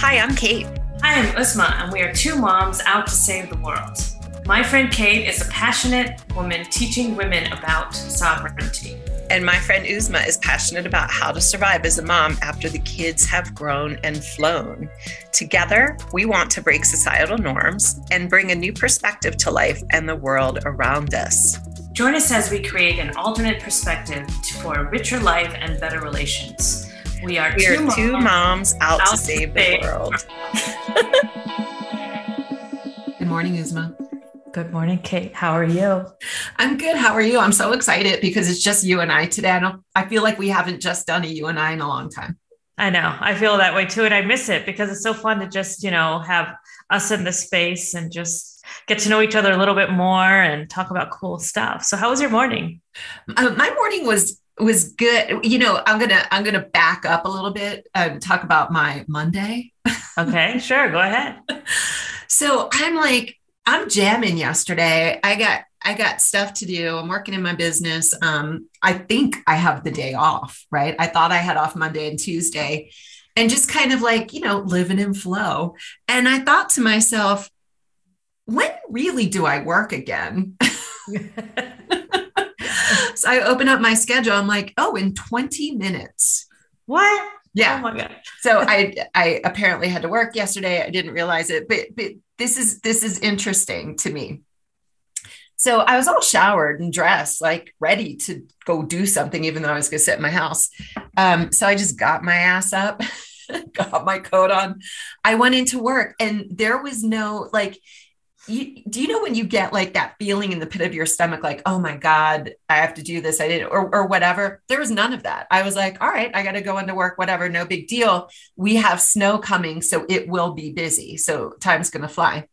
Hi, I'm Kate. Hi, I'm Uzma, and we are two moms out to save the world. My friend Kate is a passionate woman teaching women about sovereignty. And my friend Uzma is passionate about how to survive as a mom after the kids have grown and flown. Together, we want to break societal norms and bring a new perspective to life and the world around us. Join us as we create an alternate perspective for a richer life and better relations. We are, We two, are two moms out, out to save the save- world. Good morning, Uzma. Good morning, Kate. How are you? I'm good. How are you? I'm so excited because it's just you and I today. I don't I feel like we haven't just done a you and I in a long time. I know. I feel that way too. And I miss it because it's so fun to just, you know, have us in the space and just get to know each other a little bit more and talk about cool stuff. So, how was your morning? Uh, my morning was was good. You know, I'm gonna I'm gonna back up a little bit and talk about my Monday. Okay, sure. Go ahead. So I'm like, I'm jamming yesterday. I got I got stuff to do. I'm working in my business. Um, I think I have the day off, right? I thought I had off Monday and Tuesday, and just kind of like, you know, living in flow. And I thought to myself, when really do I work again? so I open up my schedule. I'm like, oh, in 20 minutes. what? Yeah. Oh my God. so I I apparently had to work yesterday. I didn't realize it, but but this is this is interesting to me. So I was all showered and dressed, like ready to go do something, even though I was going to sit in my house. Um, so I just got my ass up, got my coat on. I went into work, and there was no like. You, do you know when you get like that feeling in the pit of your stomach, like, oh my God, I have to do this? I didn't, or, or whatever. There was none of that. I was like, all right, I got to go into work, whatever, no big deal we have snow coming, so it will be busy. So time's going to fly.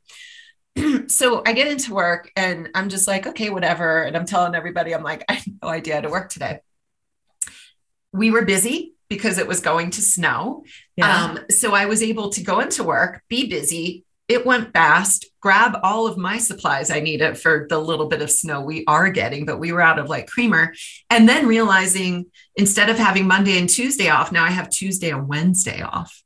so I get into work and I'm just like, okay, whatever. And I'm telling everybody, I'm like, I have no idea how to work today. We were busy because it was going to snow. Yeah. Um, so I was able to go into work, be busy. It went fast, grab all of my supplies I needed for the little bit of snow we are getting, but we were out of like creamer. And then realizing instead of having Monday and Tuesday off, now I have Tuesday and Wednesday off.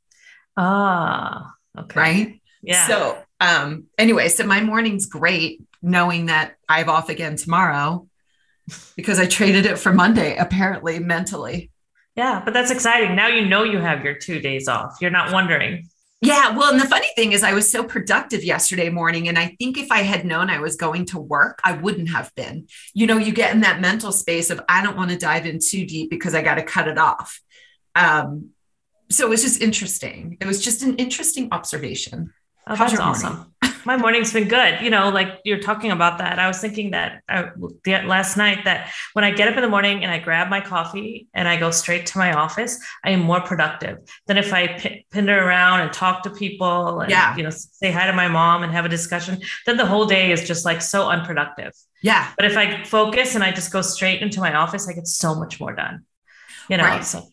ah, okay. Right. Yeah. So, um, anyway, so my morning's great knowing that I have off again tomorrow because I traded it for Monday, apparently mentally. yeah, but that's exciting. Now you know you have your two days off. You're not wondering. Yeah. Well, and the funny thing is, I was so productive yesterday morning. And I think if I had known I was going to work, I wouldn't have been. You know, you get in that mental space of, I don't want to dive in too deep because I got to cut it off. Um, so it was just interesting. It was just an interesting observation. Oh, How's that's morning? awesome. My morning's been good. You know, like you're talking about that. I was thinking that uh, the- last night that when I get up in the morning and I grab my coffee and I go straight to my office, I am more productive than if I p- pinder around and talk to people and, Yeah. you know, say hi to my mom and have a discussion. Then the whole day is just like so unproductive. Yeah. But if I focus and I just go straight into my office, I get so much more done. You know, Right. so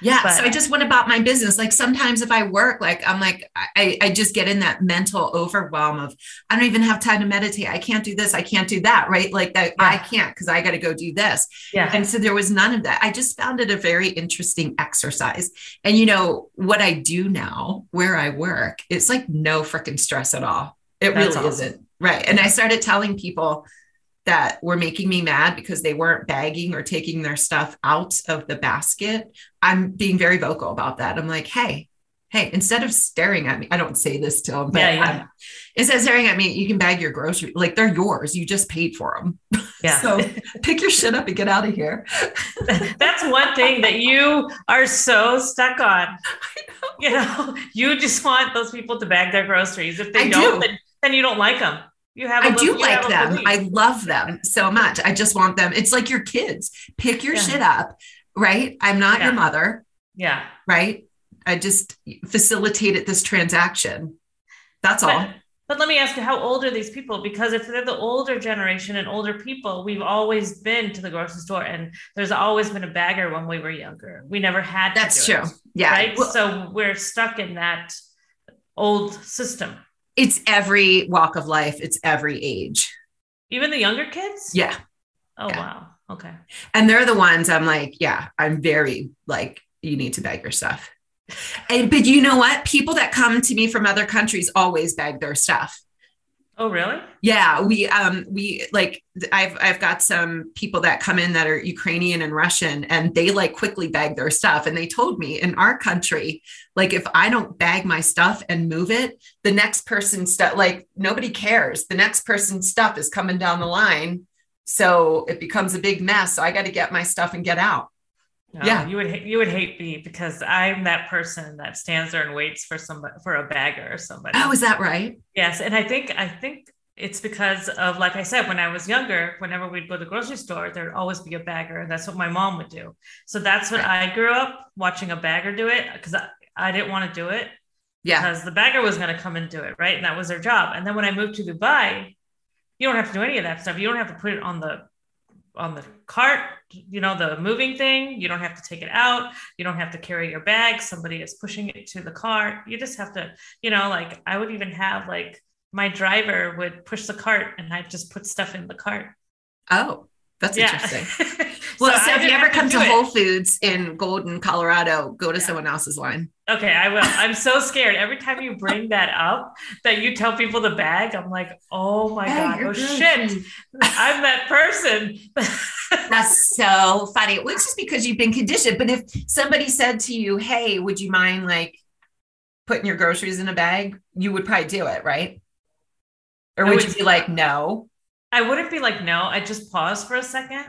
Yeah. But- so I just went about my business. Like sometimes if I work, like I'm like, I, I just get in that mental overwhelm of I don't even have time to meditate. I can't do this. I can't do that. Right. Like that Yeah. I can't because I got to go do this. yeah. And so there was none of that. I just found it a very interesting exercise. And you know, what I do now where I work, it's like no freaking stress at all. It That's really awesome. isn't. Right. And I started telling people that were making me mad because they weren't bagging or taking their stuff out of the basket. I'm being very vocal about that. I'm like, hey, hey, instead of staring at me, I don't say this to them, but Yeah, yeah. um, instead of staring at me, you can bag your grocery. Like they're yours. You just paid for them. Yeah. So pick your shit up and get out of here. That's one thing that you are so stuck on. You know, you just want those people to bag their groceries. If they I don't, do. then, then you don't like them. You have. a I do you like them. I love them so much. I just want them. It's like your kids. Pick your Yeah. shit up, right? I'm not your mother, yeah. right? I just facilitated this transaction. That's all. But, but let me ask you, how old are these people? Because if they're the older generation and older people, we've always been to the grocery store, and there's always been a bagger when we were younger. We never had. That's true. it, Yeah. right. Well, so we're stuck in that old system. It's every walk of life, it's every age. Even the younger kids. Yeah. Oh Yeah. wow. Okay. And they're the ones I'm like, yeah, I'm very like, you need to bag your stuff. And but you know what? People that come to me from other countries always bag their stuff. Oh, really? Yeah, we um we like I've I've got some people that come in that are Ukrainian and Russian and they like quickly bag their stuff and they told me in our country like if I don't bag my stuff and move it, the next person's stuff like nobody cares. The next person's stuff is coming down the line, so it becomes a big mess. So I got to get my stuff and get out. No, yeah, you would you would hate me because I'm that person that stands there and waits for somebody for a bagger or somebody. Oh, is that right? Yes, and I think I think it's because of like I said when I was younger, whenever we'd go to the grocery store, there'd always be a bagger, and that's what my mom would do. So that's what right. I grew up watching a bagger do it because I, I didn't want to do it. Yeah, because the bagger was going to come and do it, right? And that was their job. And then when I moved to Dubai, you don't have to do any of that stuff. You don't have to put it on the on the cart, you know, the moving thing. You don't have to take it out. You don't have to carry your bag. Somebody is pushing it to the cart. You just have to, you know, like I would even have like my driver would push the cart and I'd just put stuff in the cart. Oh, that's yeah. interesting. well, so, so if you ever come to, to Whole Foods in Golden, Colorado, go to yeah. someone else's line. Okay, I will. I'm so scared. Every time you bring that up, that you tell people the bag, I'm like, oh my God, oh good. shit. I'm that person. That's so funny. It's just because you've been conditioned. But if somebody said to you, hey, would you mind like putting your groceries in a bag? You would probably do it, right? Or would, would you be like, no? I wouldn't be like, no. I just pause for a second.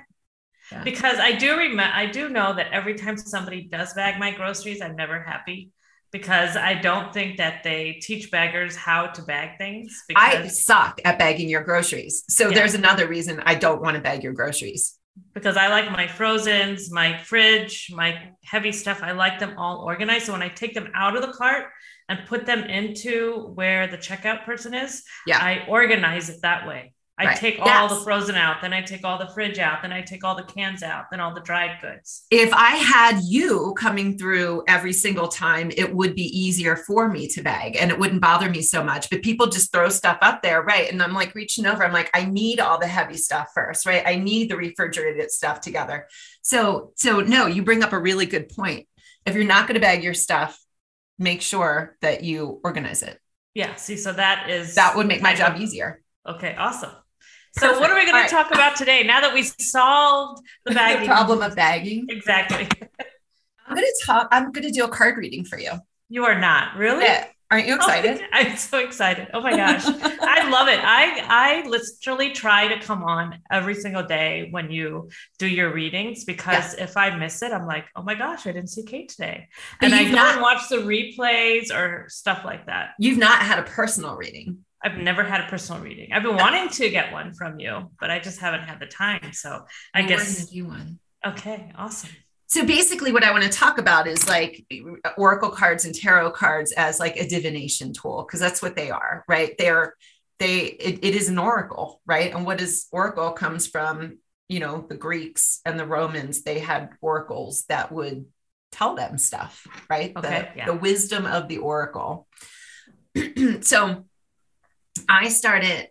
Yeah. Because I do remember, I do know that every time somebody does bag my groceries, I'm never happy because I don't think that they teach baggers how to bag things. I suck at bagging your groceries. So yeah. there's another reason I don't want to bag your groceries. Because I like my frozens, my fridge, my heavy stuff. I like them all organized. So when I take them out of the cart and put them into where the checkout person is, yeah. I organize it that way. I right. take all yes. the frozen out, then I take all the fridge out, then I take all the cans out, then all the dried goods. If I had you coming through every single time, it would be easier for me to bag and it wouldn't bother me so much. But people just throw stuff up there, right? And I'm like reaching over, I'm like, I need all the heavy stuff first, right? I need the refrigerated stuff together. So, so no, you bring up a really good point. If you're not going to bag your stuff, make sure that you organize it. Yeah. See, so that is that would make my job easier. Okay, awesome. So, what are we going to talk about today? Now that we solved the bagging the problem of bagging, exactly. I'm going to talk. I'm going to do a card reading for you. You are not really. Yeah. Aren't you oh, excited? Oh, I'm so excited. Oh my gosh. I love it. I I literally try to come on every single day when you do your readings because yeah. if I miss it, I'm like, oh my gosh, I didn't see Kate today. But and I don't watch the replays or stuff like that. You've not had a personal reading. I've never had a personal reading. I've been wanting to get one from you, but I just haven't had the time. So I guess you one. Okay, awesome. So basically, what I want to talk about is like oracle cards and tarot cards as like a divination tool because that's what they are, right? They're they it, it is an oracle, right? And what is oracle comes from you know the Greeks and the Romans. They had oracles that would tell them stuff, right? Okay, the, yeah. the wisdom of the oracle. so I started,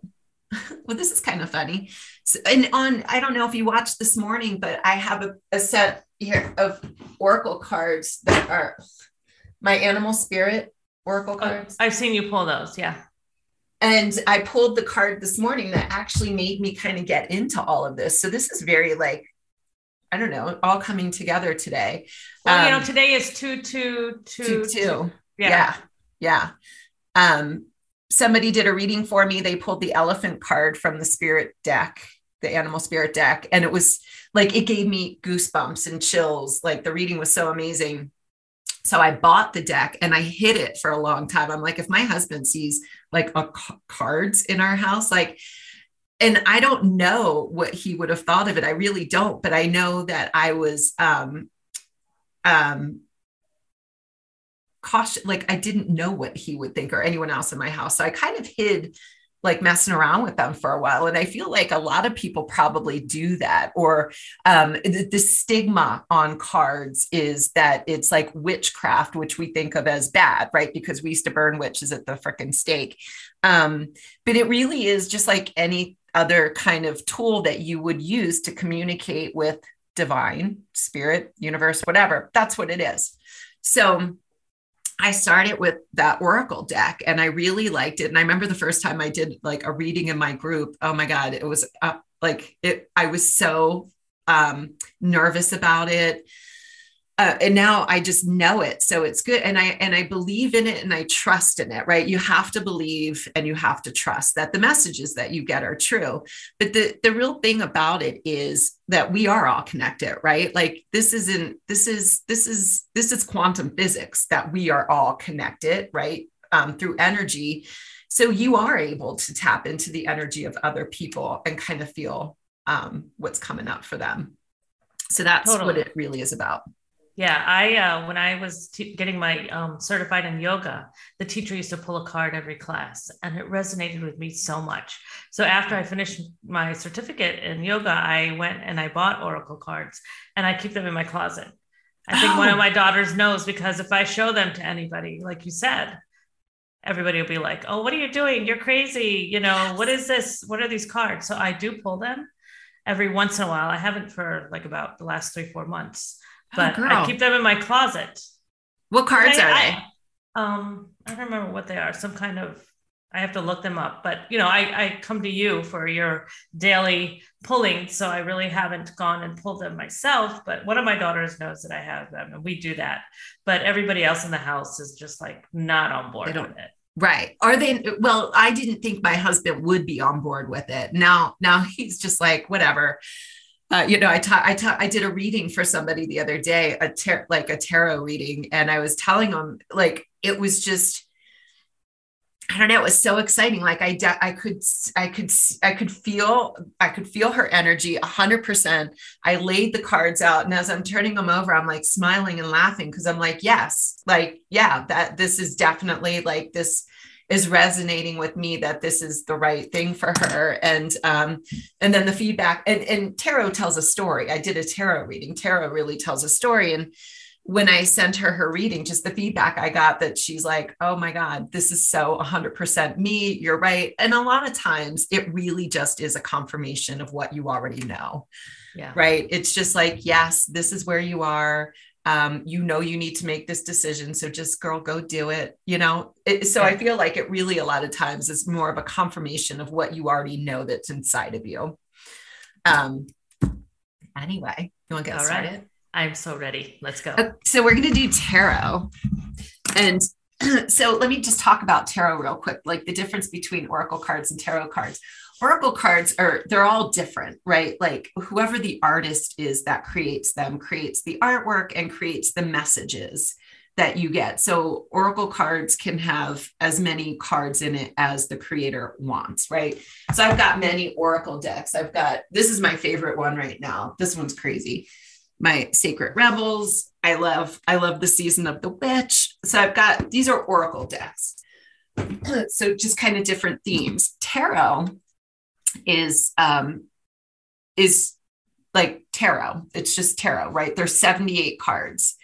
well, this is kind of funny. So, and on, I don't know if you watched this morning, but I have a, a set here of Oracle cards that are my animal spirit Oracle oh, cards. Oh, I've seen you pull those. Yeah. And I pulled the card this morning that actually made me kind of get into all of this. So this is very like, I don't know, all coming together today. Well, um, you know, um, today is two, two, two, two, two. two. Yeah. Yeah. yeah. Um, somebody did a reading for me. They pulled the elephant card from the spirit deck, the animal spirit deck. And it was like, it gave me goosebumps and chills. Like the reading was so amazing. So I bought the deck and I hid it for a long time. I'm like, if my husband sees like a cards in our house, like, and I don't know what he would have thought of it. I really don't, but I know that I was um um cautious like i didn't know what he would think or anyone else in my house. So i kind of hid like messing around with them for a while. And i feel like a lot of people probably do that or um, the, the, stigma on cards is that it's like witchcraft which we think of as bad right? Because we used to burn witches at the freaking stake. Um, but it really is just like any other kind of tool that you would use to communicate with divine spirit universe whatever. That's what it is. So I started with that Oracle deck and I really liked it. And I remember the first time I did like a reading in my group. Oh my God, it was uh, like it, I was so um, nervous about it uh, and now I just know it. So it's good. And I, and I believe in it and I trust in it, right? You have to believe and you have to trust that the messages that you get are true. But the, the real thing about it is that we are all connected, right? Like this isn't, this is, this is, this is quantum physics that we are all connected, right? Um, through energy. So you are able to tap into the energy of other people and kind of feel um, what's coming up for them. So that's totally. what it really is about. Yeah, I uh, when I was t- getting my um, certified in yoga, the teacher used to pull a card every class, and it resonated with me so much. So after I finished my certificate in yoga, I went and I bought oracle cards, and I keep them in my closet. I think oh. one of oh. my daughters knows because if I show them to anybody, like you said, everybody will be like, "Oh, what are you doing? You're crazy! You know what is this? What are these cards?" So I do pull them every once in a while. I haven't for like about the last three four months but oh, I keep them in my closet. What cards I, are they? I, um, I don't remember what they are. Some kind of I have to look them up. But you know, I, I come to you for your daily pulling, so I really haven't gone and pulled them myself. But one of my daughters knows that I have them, and we do that. But everybody else in the house is just like not on board with it. Right. Are they well, I didn't think my husband would be on board with it. Now now he's just like whatever uh, you know, I ta- I taught, I did a reading for somebody the other day, a tar- like a tarot reading, and I was telling them like it was just, I don't know, it was so exciting. Like I de- I could I could I could feel I could feel her energy a hundred percent. I laid the cards out, and as I'm turning them over, I'm like smiling and laughing because I'm like, yes, like yeah, that this is definitely like this is resonating with me that this is the right thing for her. And um and then the feedback and and tarot tells a story. I did a tarot reading. Tarot really tells a story. And when i sent her her reading just the feedback i got that she's like oh my god this is so 100% me. You're right. And a lot of times it really just is a confirmation of what you already know. Yeah. Right? It's just like yes this is where you are um, you know you need to make this decision. So just girl go do it you know? It, so i feel like it really a lot of times is more of a confirmation of what you already know that's inside of you. Um anyway you want to get All started? right. i'm so ready. Let's go. Okay, so we're going to do tarot. And so let me just talk about tarot real quick like the difference between oracle cards and tarot cards oracle cards are they're all different right? Like whoever the artist is that creates them creates the artwork and creates the messages that you get. So oracle cards can have as many cards in it as the creator wants right? So i've got many oracle decks. I've got this is my favorite one right now. This one's crazy. My sacred rebels. I love i love the season of the witch. So i've got these are oracle decks. So just kind of different themes. Tarot is um, is like tarot. It's just tarot, right? There's 78 cards.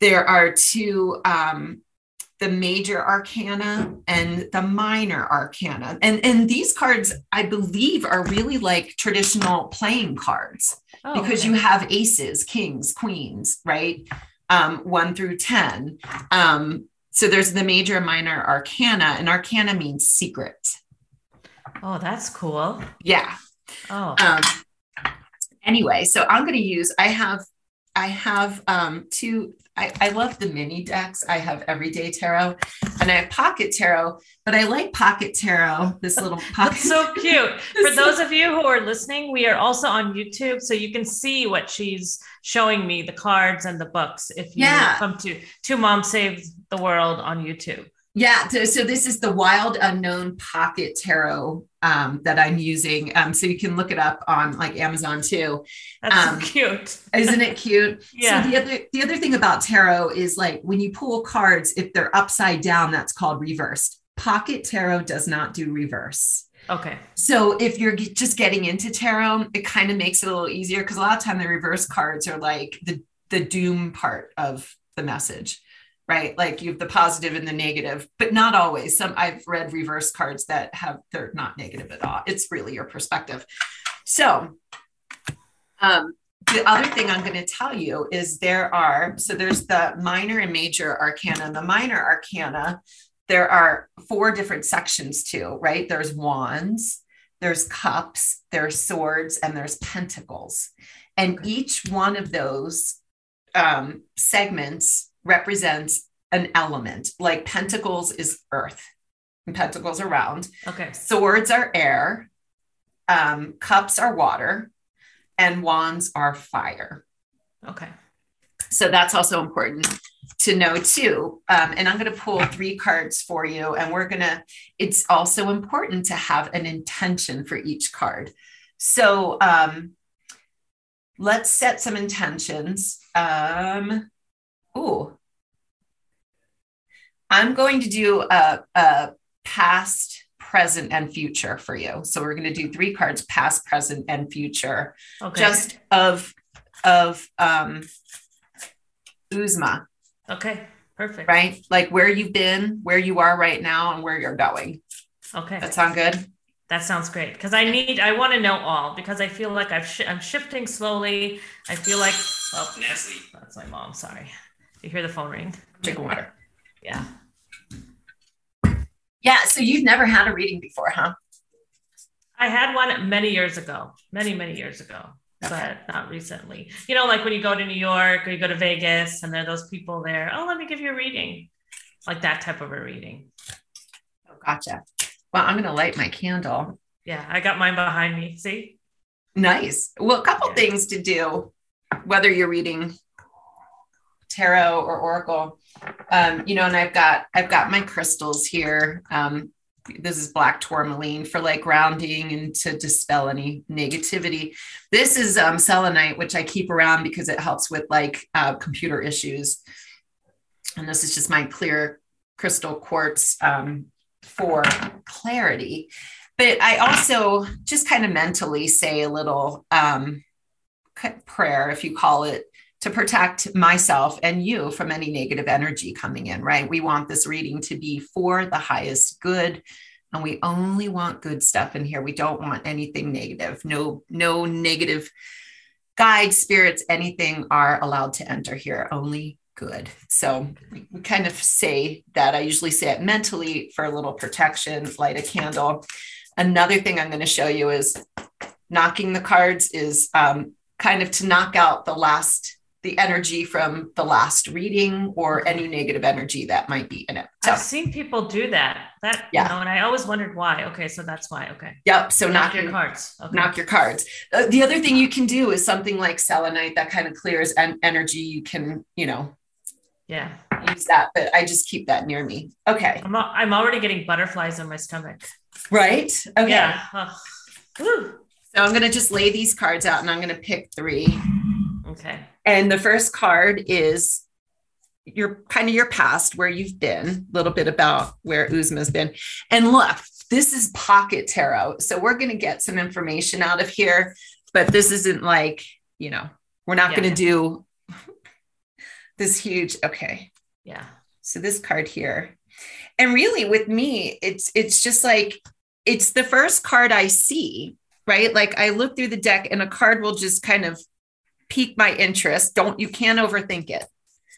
There are two um, the major arcana and the minor arcana. And and these cards I believe are really like traditional playing cards oh, because okay. you have aces, kings, queens, right? Um, 1 through 10. Um, so there's the major minor arcana and arcana means secret Oh, that's cool. Yeah. Oh. Um, anyway, so I'm going to use, I have, I have um, two, I, I love the mini decks. I have everyday tarot and I have pocket tarot, but I like pocket tarot, this little pocket. so cute. For those of you who are listening, we are also on YouTube. So you can see what she's showing me, the cards and the books. If you yeah. come to Two Moms Save the World on YouTube. Yeah, so this is the Wild Unknown Pocket Tarot um, that I'm using. Um, so you can look it up on like Amazon too. That's um, so cute. isn't it cute? Yeah. So the other the other thing about tarot is like when you pull cards, if they're upside down, that's called reversed. Pocket tarot does not do reverse. Okay. So if you're just getting into tarot, it kind of makes it a little easier because a lot of time the reverse cards are like the the doom part of the message right? Like you have the positive and the negative, but not always. Some I've read reverse cards that have they're not negative at all. It's really your perspective. So, um, the other thing I'm going to tell you is there are so there's the minor and major arcana. The minor arcana, there are four different sections too, right? There's wands, there's cups, there's swords, and there's pentacles. And each one of those um, segments represents an element. Like pentacles is earth, and pentacles are round. Okay. Swords are air, um, cups are water, and wands are fire. Okay. So that's also important to know too. Um, and I'm going to pull three cards for you, and we're going to, it's also important to have an intention for each card. So um, let's set some intentions. Um, ooh, I'm going to do a, a past, present, and future for you. So we're going to do three cards: past, present, and future, Okay. just of of um, Uzma, okay. Perfect. right? Like where you've been, where you are right now, and where you're going. Okay. That sound good? That sounds great because I need, I want to know all because I feel like I've sh- I'm shifting slowly. I feel like, oh, Nestle. that's my mom. Sorry. You hear the phone ring? Drink water. Yeah. Yeah. So you've never had a reading before, huh? I had one many years ago, many, many years ago, Okay. but not recently. You know, like when you go to New York or you go to Vegas and there are those people there, oh, let me give you a reading, like that type of a reading. Oh, gotcha. Well, I'm going to light my candle. Yeah, I got mine behind me. See? Nice. Well, a couple Yeah. things to do, whether you're reading tarot or oracle. Um, you know, and I've got I've got my crystals here. Um, this is black tourmaline for like grounding and to dispel any negativity. This is um, selenite, which I keep around because it helps with like uh, computer issues. And this is just my clear crystal quartz um, for clarity. But I also just kind of mentally say a little um, prayer, if you call it, to protect myself and you from any negative energy coming in, right? We want this reading to be for the highest good. And we only want good stuff in here. We don't want anything negative. No, no negative guides, spirits, anything are allowed to enter here. Only good. So we we kind of say that. I usually say it mentally for a little protection, light a candle. Another thing I'm going to show you is knocking the cards is um, kind of to knock out the last the energy from the last reading or any negative energy that might be in it. So, I've seen people do that. That, Yeah. you know, and I always wondered why. Okay, so that's why. Okay. yep. So knock knocking your cards. Okay. knock your cards. Uh, the other thing you can do is something like selenite that kind of clears en- energy. You can, you know, Yeah. use that, but I just keep that near me. Okay. I'm, al- I'm already getting butterflies in my stomach. Right. Okay. Yeah. Woo. So I'm going to just lay these cards out and I'm going to pick three. Okay. And the first card is your kind of your past, where you've been, a little bit about where Uzma's been. And look, this is pocket tarot. So we're going to get some information out of here, but this isn't like, you know, we're not Yeah. going to do this huge. Okay. Yeah. So this card here. And really with me, it's it's just like it's the first card I see, right? Like I look through the deck and a card will just kind of pique my interest. Don't you can't overthink it.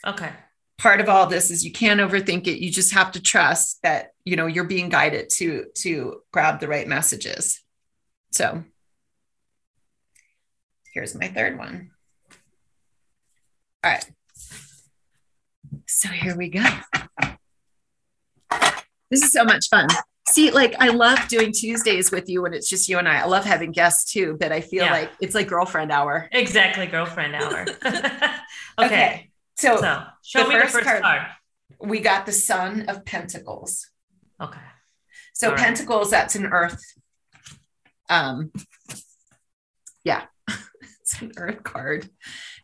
Okay. Part of all this is you can't overthink it. You just have to trust that, you know, you're being guided to to grab the right messages. So here's my third one. All right. So here we go. This is so much fun. See, like I love doing Tuesdays with you when it's just you and I. I love having guests too, but I feel Yeah. like it's like girlfriend hour. Exactly. Girlfriend hour. okay. So, So show the me first the first card. card. we got the Son of Pentacles. Okay. So All right. Pentacles, that's an Earth. Um, yeah, it's an Earth card.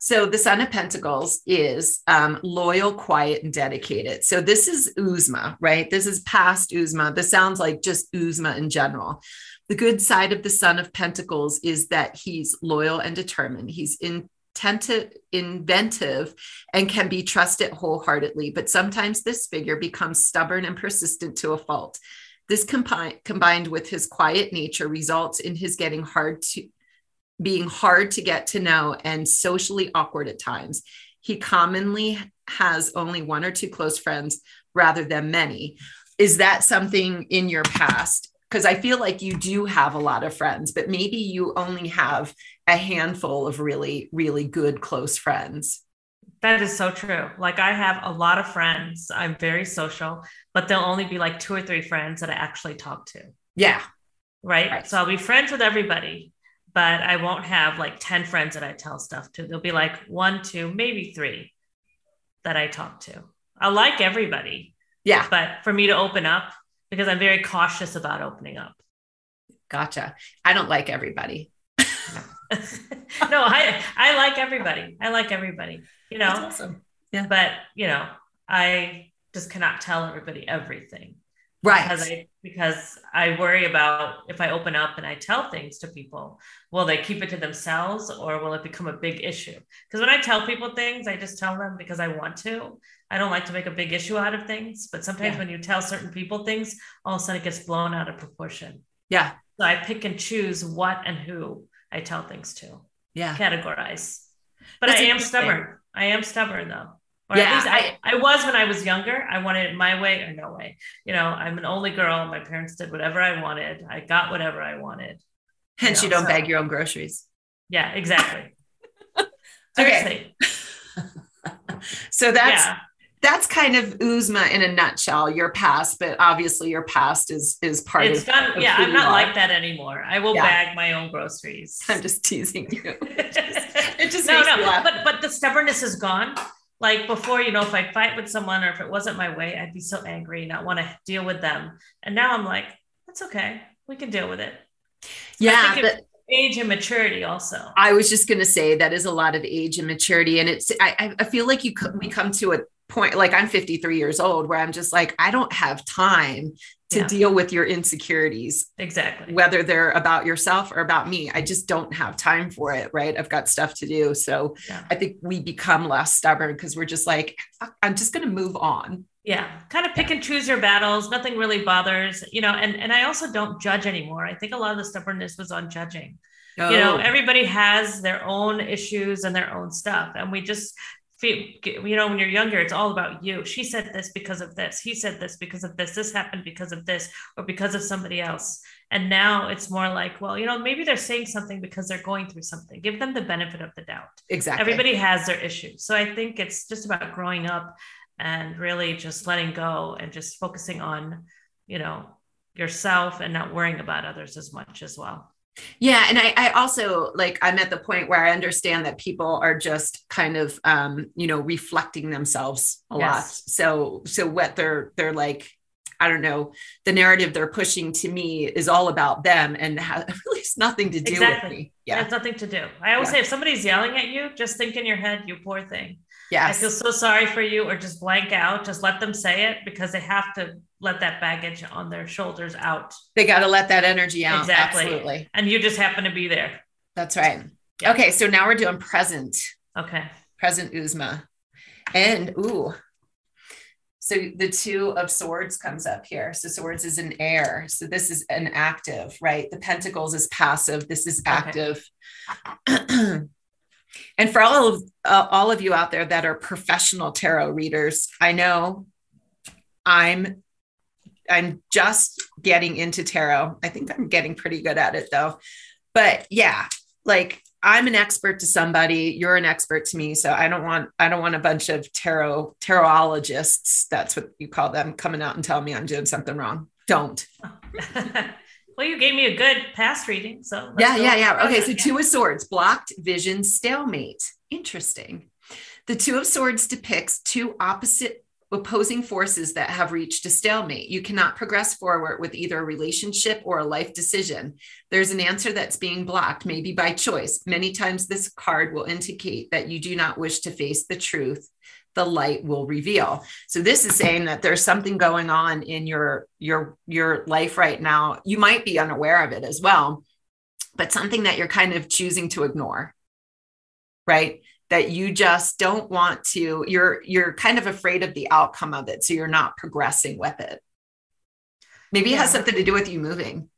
So the Son of Pentacles is um, loyal, quiet, and dedicated. So this is Uzma, right? This is past Uzma. This sounds like just Uzma in general. The good side of the Son of Pentacles is that he's loyal and determined. He's inventive, inventive, and can be trusted wholeheartedly. But sometimes this figure becomes stubborn and persistent to a fault. This combined with his quiet nature results in his getting hard to being hard to get to know and socially awkward at times. He commonly has only one or two close friends rather than many. Is that something in your past? Because I feel like you do have a lot of friends, but maybe you only have a handful of really, really good close friends. That is so true. Like I have a lot of friends. I'm very social, but there'll only be like two or three friends that I actually talk to. Yeah. Right. right. So I'll be friends with everybody, but I won't have like 10 friends that I tell stuff to. There'll be like one, two, maybe three that I talk to. I like everybody. Yeah. But for me to open up, because I'm very cautious about opening up. Gotcha. I don't like everybody. no, I I like everybody. I like everybody. You know. That's awesome. Yeah. But you know, I just cannot tell everybody everything. Right. Because I because I worry about if I open up and I tell things to people, will they keep it to themselves or will it become a big issue? Because when I tell people things, I just tell them because I want to. I don't like to make a big issue out of things, but sometimes yeah. when you tell certain people things, all of a sudden it gets blown out of proportion. Yeah. So I pick and choose what and who I tell things to. Yeah. Categorize. But That's I am stubborn. I am stubborn though. Or yeah, at least I, I was when I was younger. I wanted it my way or no way. You know, I'm an only girl. My parents did whatever I wanted. I got whatever I wanted. Hence, you, know, you don't so, bag your own groceries. Yeah, exactly. okay. so that's yeah that's kind of Uzma in a nutshell, your past, but obviously your past is is part it's of, gone, yeah, I'm not like that anymore. I will yeah. bag my own groceries. I'm just teasing you. It just, it just no, no, but but the stubbornness is gone. Like before, you know, if I fight with someone or if it wasn't my way, I'd be so angry, not want to deal with them. And now I'm like, that's okay. We can deal with it. Yeah. But- age and maturity also i was just going to say that is a lot of age and maturity and it's i, I feel like you we come to a point like i'm 53 years old where i'm just like i don't have time to yeah. deal with your insecurities exactly. whether they're about yourself or about me. I just don't have time for it right? I've got stuff to do. So yeah. i think we become less stubborn because we're just like i'm just going to move on. Yeah. Kind of pick and choose your battles. Nothing really bothers you know and and i also don't judge anymore. I think a lot of the stubbornness was on judging. Oh. you know oh. everybody has their own issues and their own stuff and we just you know when you're younger it's all about you. She said this because of this. He said this because of this. This happened because of this or because of somebody else. And now it's more like well you know maybe they're saying something because they're going through something. Give them the benefit of the doubt. Exactly. Everybody has their issues. So i think it's just about growing up and really just letting go and just focusing on you know yourself and not worrying about others as much as well yeah. And I, I also like, I'm at the point where I understand that people are just kind of, um, you know, reflecting themselves a yes. lot. So, so what they're, they're like, I don't know, the narrative they're pushing to me is all about them and has really nothing to do exactly. with me. Yeah. It has nothing to do. I always yeah. say if somebody's yelling at you, just think in your head, you poor thing. Yeah. I feel so sorry for you, or just blank out. Just let them say it because they have to let that baggage on their shoulders out. They got to let that energy out. Exactly. Absolutely. And you just happen to be there. That's right. Yeah. Okay. So now we're doing present. Okay. Present Uzma. And ooh. So the two of swords comes up here. So swords is an air. So this is an active, right? The pentacles is passive. This is active. Okay. and for all of uh, all of you out there that are professional tarot readers, I know I'm I'm just getting into tarot. I think I'm getting pretty good at it though. But yeah, like I'm an expert to somebody, you're an expert to me. So I don't want I don't want a bunch of tarot tarotologists, that's what you call them, coming out and telling me I'm doing something wrong. Don't. well, you gave me a good past reading. So yeah, yeah, yeah. Okay. So two of swords, blocked vision, stalemate. Interesting. The two of swords depicts two opposite opposing forces that have reached a stalemate. You cannot progress forward with either a relationship or a life decision. There's an answer that's being blocked, maybe by choice. Many times, this card will indicate that you do not wish to face the truth. The light will reveal. So this is saying that there's something going on in your your your life right now. You might be unaware of it as well, but something that you're kind of choosing to ignore. Right? that you just don't want to you're you're kind of afraid of the outcome of it so you're not progressing with it maybe it has something to do with you moving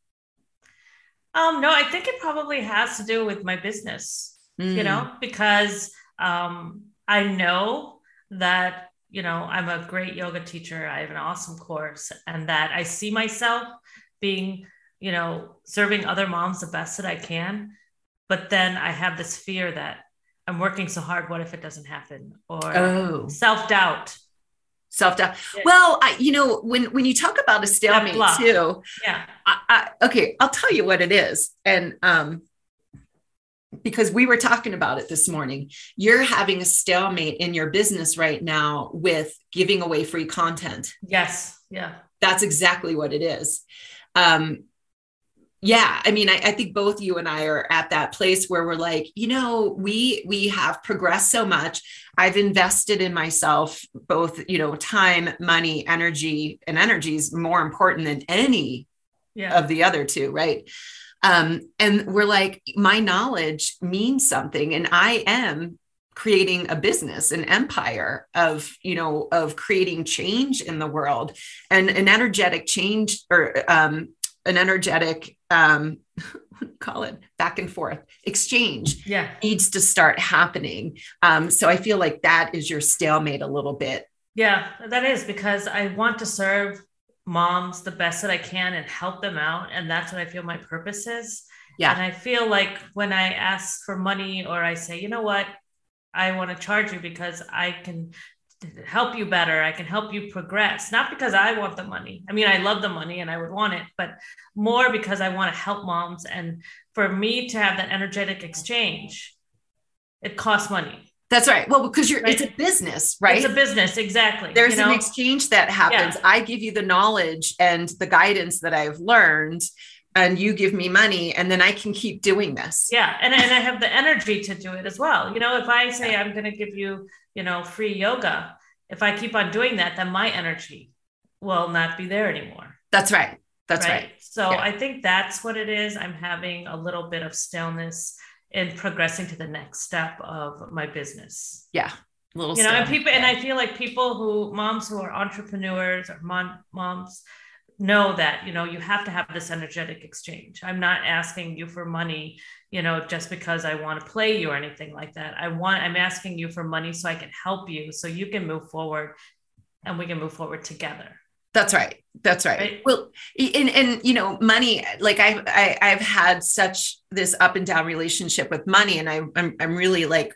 Um, no, I think it probably has to do with my business, mm. you know, because um, I know that, you know, I'm a great yoga teacher. I have an awesome course and that I see myself being, you know, serving other moms the best that I can. But then I have this fear that I'm working so hard. What if it doesn't happen? Or oh. self doubt. Self doubt. Well, I, you know, when when you talk about a stalemate too, yeah. I, I, okay, I'll tell you what it is, and um, because we were talking about it this morning, you're having a stalemate in your business right now with giving away free content. Yes. Yeah. That's exactly what it is. Um, yeah i mean I, I, think both you and i are at that place where we're like you know we we have progressed so much i've invested in myself both you know time money energy and energy is more important than any yeah. of the other two right um, and we're like my knowledge means something. And i am creating a business an empire of you know of creating change in the world. And an energetic change or um, an energetic um, call it? Back and forth. Exchange yeah. needs to start happening. Um, so i feel like that is your stalemate a little bit. Yeah that is because i want to serve moms the best that i can and help them out and that's what i feel my purpose is yeah and i feel like when i ask for money or i say you know what i want to charge you because i can help you better. I can help you progress, not because I want the money. I mean, I love the money and I would want it, but more because I want to help moms. And for me to have that energetic exchange, it costs money. That's right. Well, because you're, right? it's a business, right? It's a business. Exactly. There's you know? an exchange that happens. Yeah. I give you the knowledge and the guidance that I've learned and you give me money and then I can keep doing this. Yeah. And, and I have the energy to do it as well. You know, if I say yeah. I'm going to give you you know, free yoga. If I keep on doing that, then my energy will not be there anymore. That's right. That's right. right. So yeah. I think that's what it is. I'm having a little bit of staleness in progressing to the next step of my business. Yeah. Little you know, and people, and I feel like people who, moms who are entrepreneurs or mom, moms, know that you know you have to have this energetic exchange i'm not asking you for money you know just because i want to play you or anything like that i want i'm asking you for money so i can help you so you can move forward and we can move forward together that's right that's right, right? well and and you know money like I've, I, I've had such this up and down relationship with money and I, I'm, I'm really like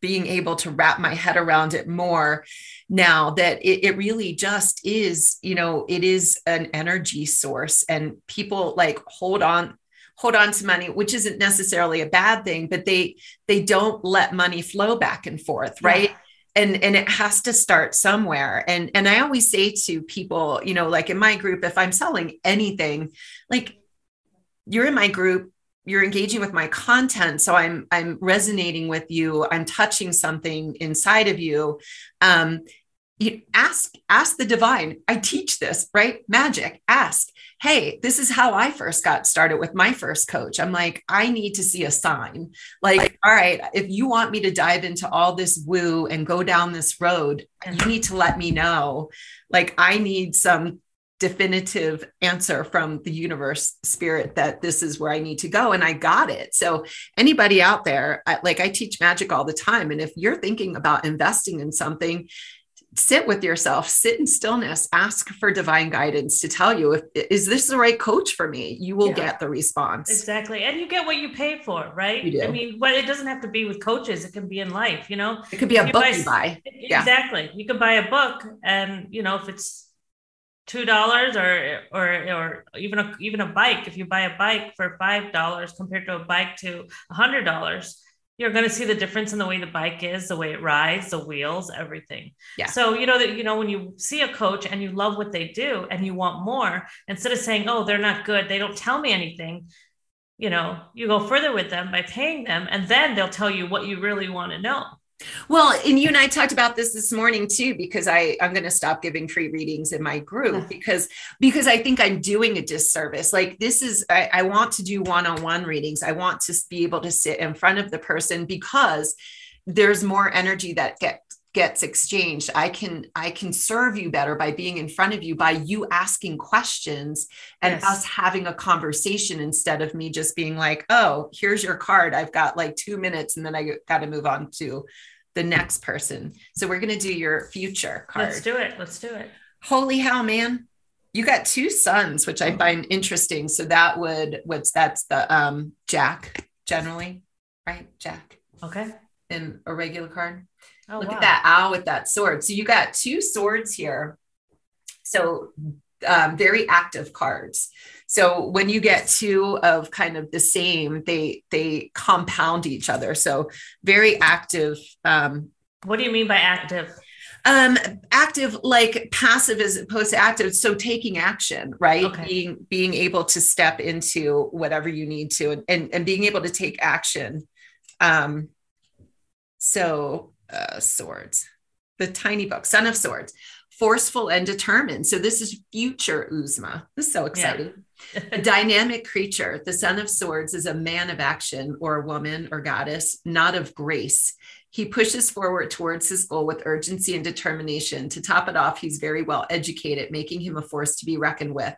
being able to wrap my head around it more now that it, it, really just is you know it is an energy source and people like hold on hold on to money which isn't necessarily a bad thing but they they don't let money flow back and forth right yeah. And and it has to start somewhere. And and i always say to people you know like in my group if i'm selling anything like you're in my group you're engaging with my content so i'm i'm resonating with you i'm touching something inside of you um you ask ask the divine i teach this right magic ask hey this is how i first got started with my first coach i'm like i need to see a sign like all right if you want me to dive into all this woo and go down this road you need to let me know like i need some definitive answer from the universe spirit that this is where I need to go. And I got it. So, anybody out there, I, like I teach magic all the time. And if you're thinking about investing in something, sit with yourself, sit in stillness, ask for divine guidance to tell you if is this the right coach for me? You will yeah. get the response. Exactly. And you get what you pay for, right? You do. I mean, but it doesn't have to be with coaches, it can be in life, you know. It could be a book buy, you buy. Exactly. Yeah. You can buy a book and you know, if it's two dollars or or or even a even a bike if you buy a bike for five dollars compared to a bike to a hundred dollars you're going to see the difference in the way the bike is the way it rides the wheels everything. Yeah. So you know that you know when you see a coach and you love what they do and you want more instead of saying oh they're not good they don't tell me anything you know you go further with them by paying them and then they'll tell you what you really want to know well, and you and I talked about this this morning too, because I I'm going to stop giving free readings in my group because because I think I'm doing a disservice. Like this is I, I want to do one-on-one readings. I want to be able to sit in front of the person because there's more energy that gets gets exchanged i can i can serve you better by being in front of you by you asking questions and Yes. us having a conversation instead of me just being like oh here's your card. I've got like two minutes and then i got to move on to the next person. So we're going to do your future card. Let's do it. Let's do it. holy hell man. You got two sons which i find interesting. So that would what's that's the um jack generally right? Jack. Okay. in a regular card Oh, look wow. at that owl with that sword. So you got two swords here. So um, very active cards. So when you get two of kind of the same they they compound each other. So very active um, What do you mean by active? um active like passive as opposed to active. So taking action right? Okay. being being able to step into whatever you need to and and, and being able to take action. Um so uh swords the tiny book son of swords forceful and determined so this is future uzma this is so exciting a dynamic creature, the Son of Swords is a man of action or a woman or goddess, not of grace. He pushes forward towards his goal with urgency and determination. To top it off, he's very well educated, making him a force to be reckoned with.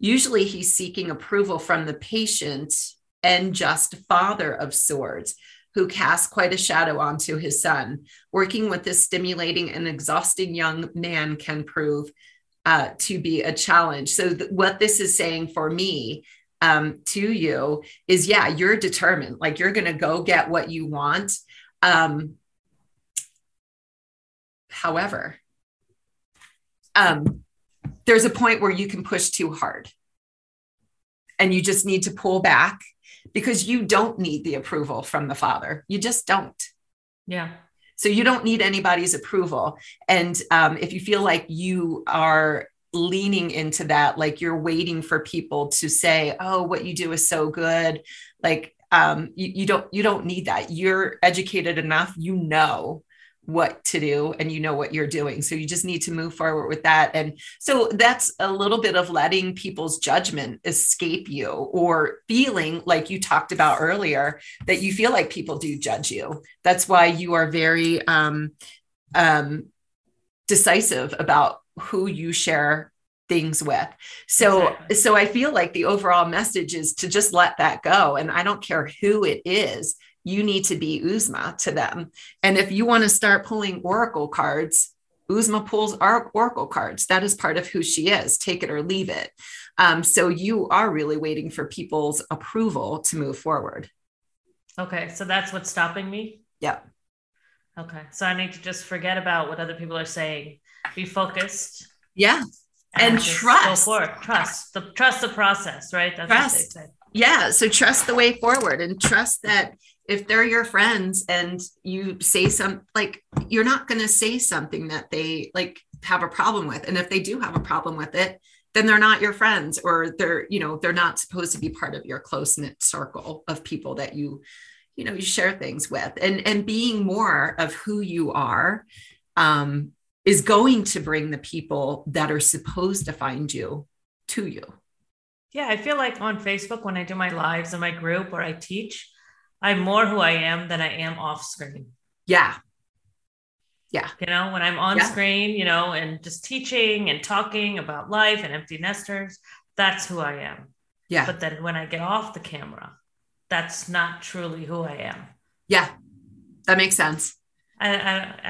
Usually, he's seeking approval from the patient and just father of swords, who casts quite a shadow onto his son. Working with this stimulating and exhausting young man can prove uh, to be a challenge. So, th- what this is saying for me um, to you is yeah, you're determined, like you're going to go get what you want. Um, however, um, there's a point where you can push too hard and you just need to pull back because you don't need the approval from the father. You just don't. yeah. So you don't need anybody's approval. And um, if you feel like you are leaning into that, like you're waiting for people to say, "Oh, what you do is so good," like um, you, you don't you don't need that. You're educated enough. You know what to do and you know what you're doing. So you just need to move forward with that. And so that's a little bit of letting people's judgment escape you or feeling like you talked about earlier that you feel like people do judge you. That's why you are very um, um, decisive about who you share things with. So Exactly. so i feel like the overall message is to just let that go. And i don't care who it is you need to be uzma to them and if you want to start pulling oracle cards uzma pulls our oracle cards that is part of who she is take it or leave it um, so you are really waiting for people's approval to move forward Okay. So that's what's stopping me. Yep. Okay. So I need to just forget about what other people are saying, be focused. yeah And just trust. Go forward. Trust the trust the process, right? That's Trust. what they said. yeah so trust the way forward and trust that if they're your friends and you say some like you're not going to say something that they like have a problem with. And if they do have a problem with it then they're not your friends or they're you know they're not supposed to be part of your close knit circle of people that you you know you share things with. And and being more of who you are um is going to bring the people that are supposed to find you to you. Yeah, I feel like on Facebook when I do my lives in my group or I teach, I'm more who I am than I am off screen. yeah Yeah. You know, when I'm on Yeah. screen, you know, and just teaching and talking about life and empty nesters, that's who I am. yeah But then when I get off the camera, that's not truly who I am. yeah that makes sense I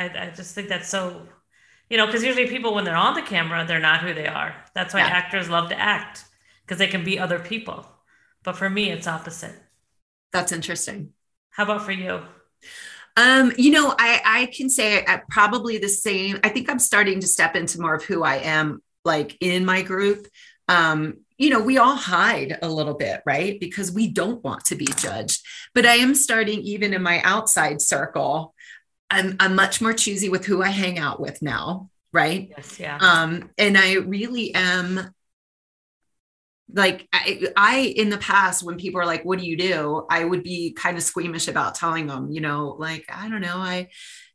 I, I- just think that's so, you know, because usually people when they're on the camera, they're not who they are. That's why Yeah. actors love to act because they can be other people. But for me, it's opposite. That's interesting How about for you? Um, you know, I I can say I, probably the same. I think I'm starting to step into more of who I am, like in my group. Um, you know, we all hide a little bit, right? Because we don't want to be judged. But I am starting, even in my outside circle, I'm I'm much more choosy with who I hang out with now, right? Yes, yeah. um and i really am like I, I in the past when people are like what do you do? I would be kind of squeamish about telling them you know like i don't know i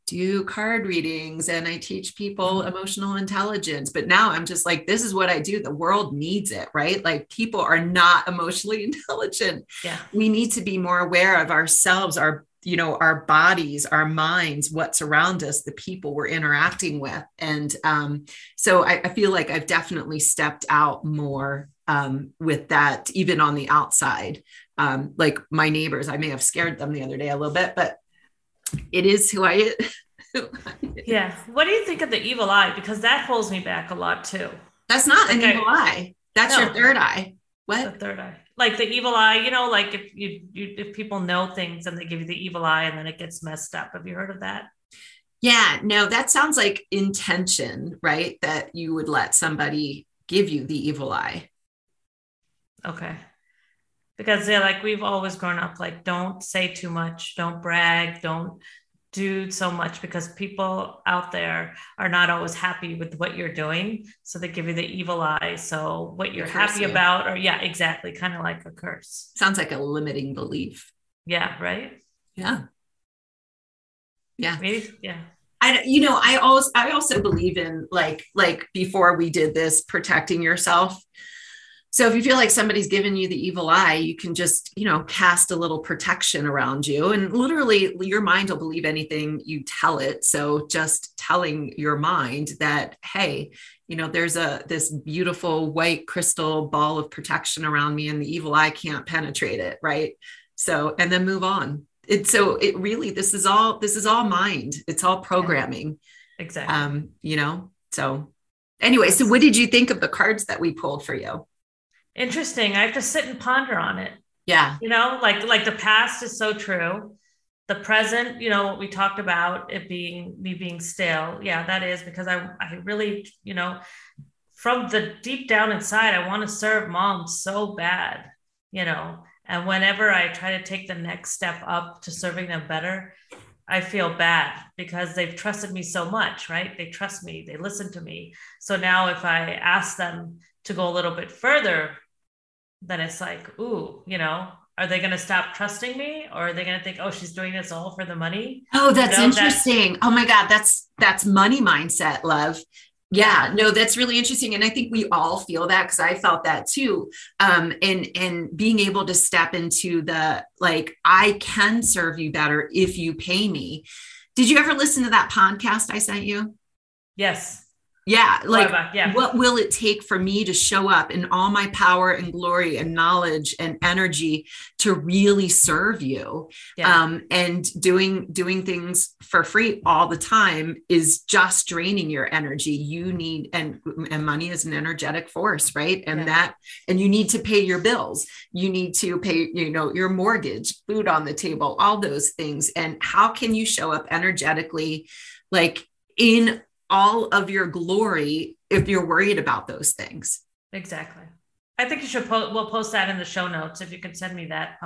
do card readings and i teach people emotional intelligence. But now i'm just like this is what i do. The world needs it right? Like people are not emotionally intelligent. Yeah. we need to be more aware of ourselves our you know our bodies our minds what's around us the people we're interacting with. And um, so I, I, feel like i've definitely stepped out more um, with that even on the outside. Um, like my neighbors i may have scared them the other day a little bit but it is who i yeah. What do you think of the evil eye? Because that holds me back a lot too. That's not like an evil eye. That's no, your third eye. What? The third eye. Like the evil eye you know like if you, you if people know things and they give you the evil eye and then it gets messed up. Have you heard of that? Yeah. No that sounds like intention right? That you would let somebody give you the evil eye okay because they're like we've always grown up like don't say too much don't brag don't do so much because people out there are not always happy with what you're doing. So they give you the evil eye. So what you're happy you. about, or yeah, exactly, kind of like a curse. Sounds like a limiting belief. Yeah, right. Yeah. Yeah. Maybe, yeah. I, you know, I also, I also believe in like, like before we did this, protecting yourself. So if you feel like somebody's given you the evil eye, you can just, you know, cast a little protection around you. And literally your mind will believe anything you tell it. So just telling your mind that, hey, you know, there's a this beautiful white crystal ball of protection around me and the evil eye can't penetrate it. Right. So, and then move on. It so it really this is all this is all mind. It's all programming. Exactly. Um, you know, so anyway, so what did you think of the cards that we pulled for you? Interesting. I have to sit and ponder on it. Yeah. You know, like like the past is so true. The present, you know, what we talked about it being me being still. Yeah, that is because I I really, you know, from the deep down inside, I want to serve moms so bad, you know. And whenever I try to take the next step up to serving them better, I feel bad because they've trusted me so much, right? They trust me, they listen to me. So now if I ask them to go a little bit further, then it's like, ooh, you know, are they going to stop trusting me or are they going to think, oh, she's doing this all for the money? Oh, that's you know, interesting. That's- oh my God, that's that's money mindset, love. Yeah, no, that's really interesting. And I think we all feel that because I felt that too. Um, and and being able to step into the like, I can serve you better if you pay me. Did you ever listen to that podcast I sent you? Yes. Yeah. Like, yeah. what will it take for me to show up in all my power and glory and knowledge and energy to really serve you? Yeah. Um, and doing, doing things for free all the time is just draining your energy. You need, and, and money is an energetic force, right? And yeah. that, and you need to pay your bills. You need to pay, you know, your mortgage, food on the table, all those things. And how can you show up energetically? Like in all of your glory if you're worried about those things. Exactly. I think you should po- we'll post that in the show notes if you can send me that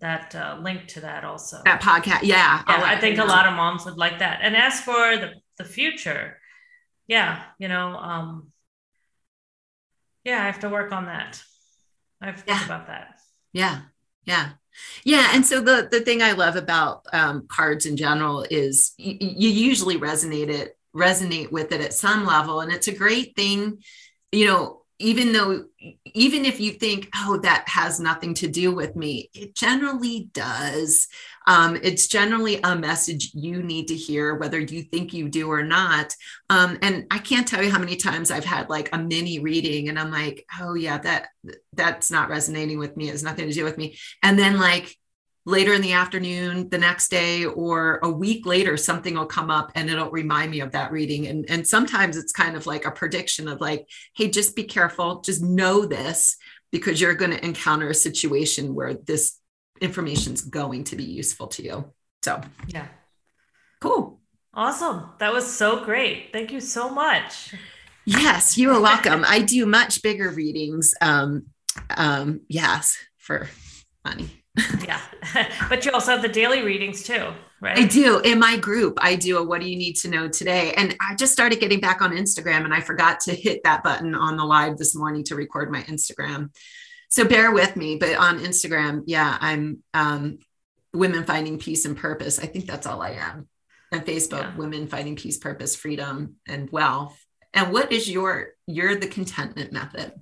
that uh, link to that also. That podcast, yeah. yeah I think a lot of moms would like that. And as for the the future, yeah, you know, um, yeah, I have to work on that. I have to think about that. Yeah, yeah, yeah. And so the the thing I love about um, cards in general is y- you usually resonate it resonate with it at some level. And it's a great thing you know even though even if you think oh that has nothing to do with me it generally does. Um, it's generally a message you need to hear whether you think you do or not. Um, and i can't tell you how many times i've had like a mini reading and i'm like oh yeah that that's not resonating with me. It has nothing to do with me. And then like later in the afternoon the next day or a week later something will come up and it'll remind me of that reading. And and sometimes it's kind of like a prediction of like hey just be careful. Just know this because you're going to encounter a situation where this information is going to be useful to you. So. Yeah. Cool. Awesome. That was so great. Thank you so much. Yes you are welcome. I do much bigger readings um um yes for money yeah. but you also have the daily readings too, right? I do. In my group, I do a what do you need to know today? And I just started getting back on Instagram and I forgot to hit that button on the live this morning to record my Instagram. So bear with me. But on Instagram, yeah, I'm um, women finding peace and purpose. I think that's all I am. And Facebook, yeah. women finding peace, purpose, freedom, and wealth. And what is your, you're the contentment method.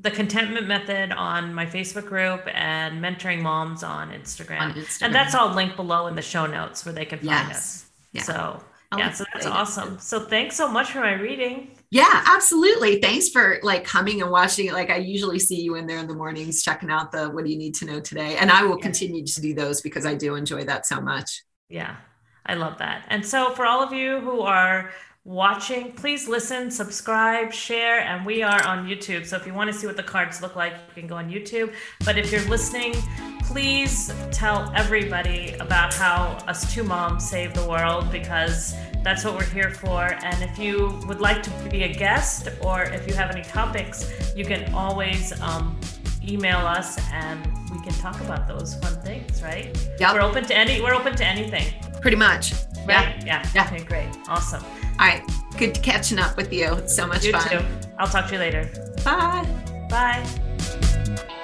The contentment method on my Facebook group and mentoring moms on Instagram. On Instagram. And that's all linked below in the show notes where they can find Yes. us. Yeah. So I'll yeah, so that's include it. awesome. So thanks so much for my reading. Yeah, absolutely. Thanks for like coming and watching it. Like I usually see you in there in the mornings checking out the what do you need to know today. And I will Yeah. continue to do those because I do enjoy that so much. Yeah, I love that. And so, for all of you who are watching, please listen, subscribe, share, and we are on YouTube. So, if you want to see what the cards look like, you can go on YouTube. But if you're listening, please tell everybody about how us two moms save the world because that's what we're here for. And if you would like to be a guest or if you have any topics, you can always um, email us and we can talk about those fun things, right? Yeah. We're open to any we're open to anything. Pretty much. Yeah. Right? Yeah. Yeah. Okay, great. Awesome. All right. Good catching up with you. It's so much You fun. too. I'll talk to you later. Bye. Bye.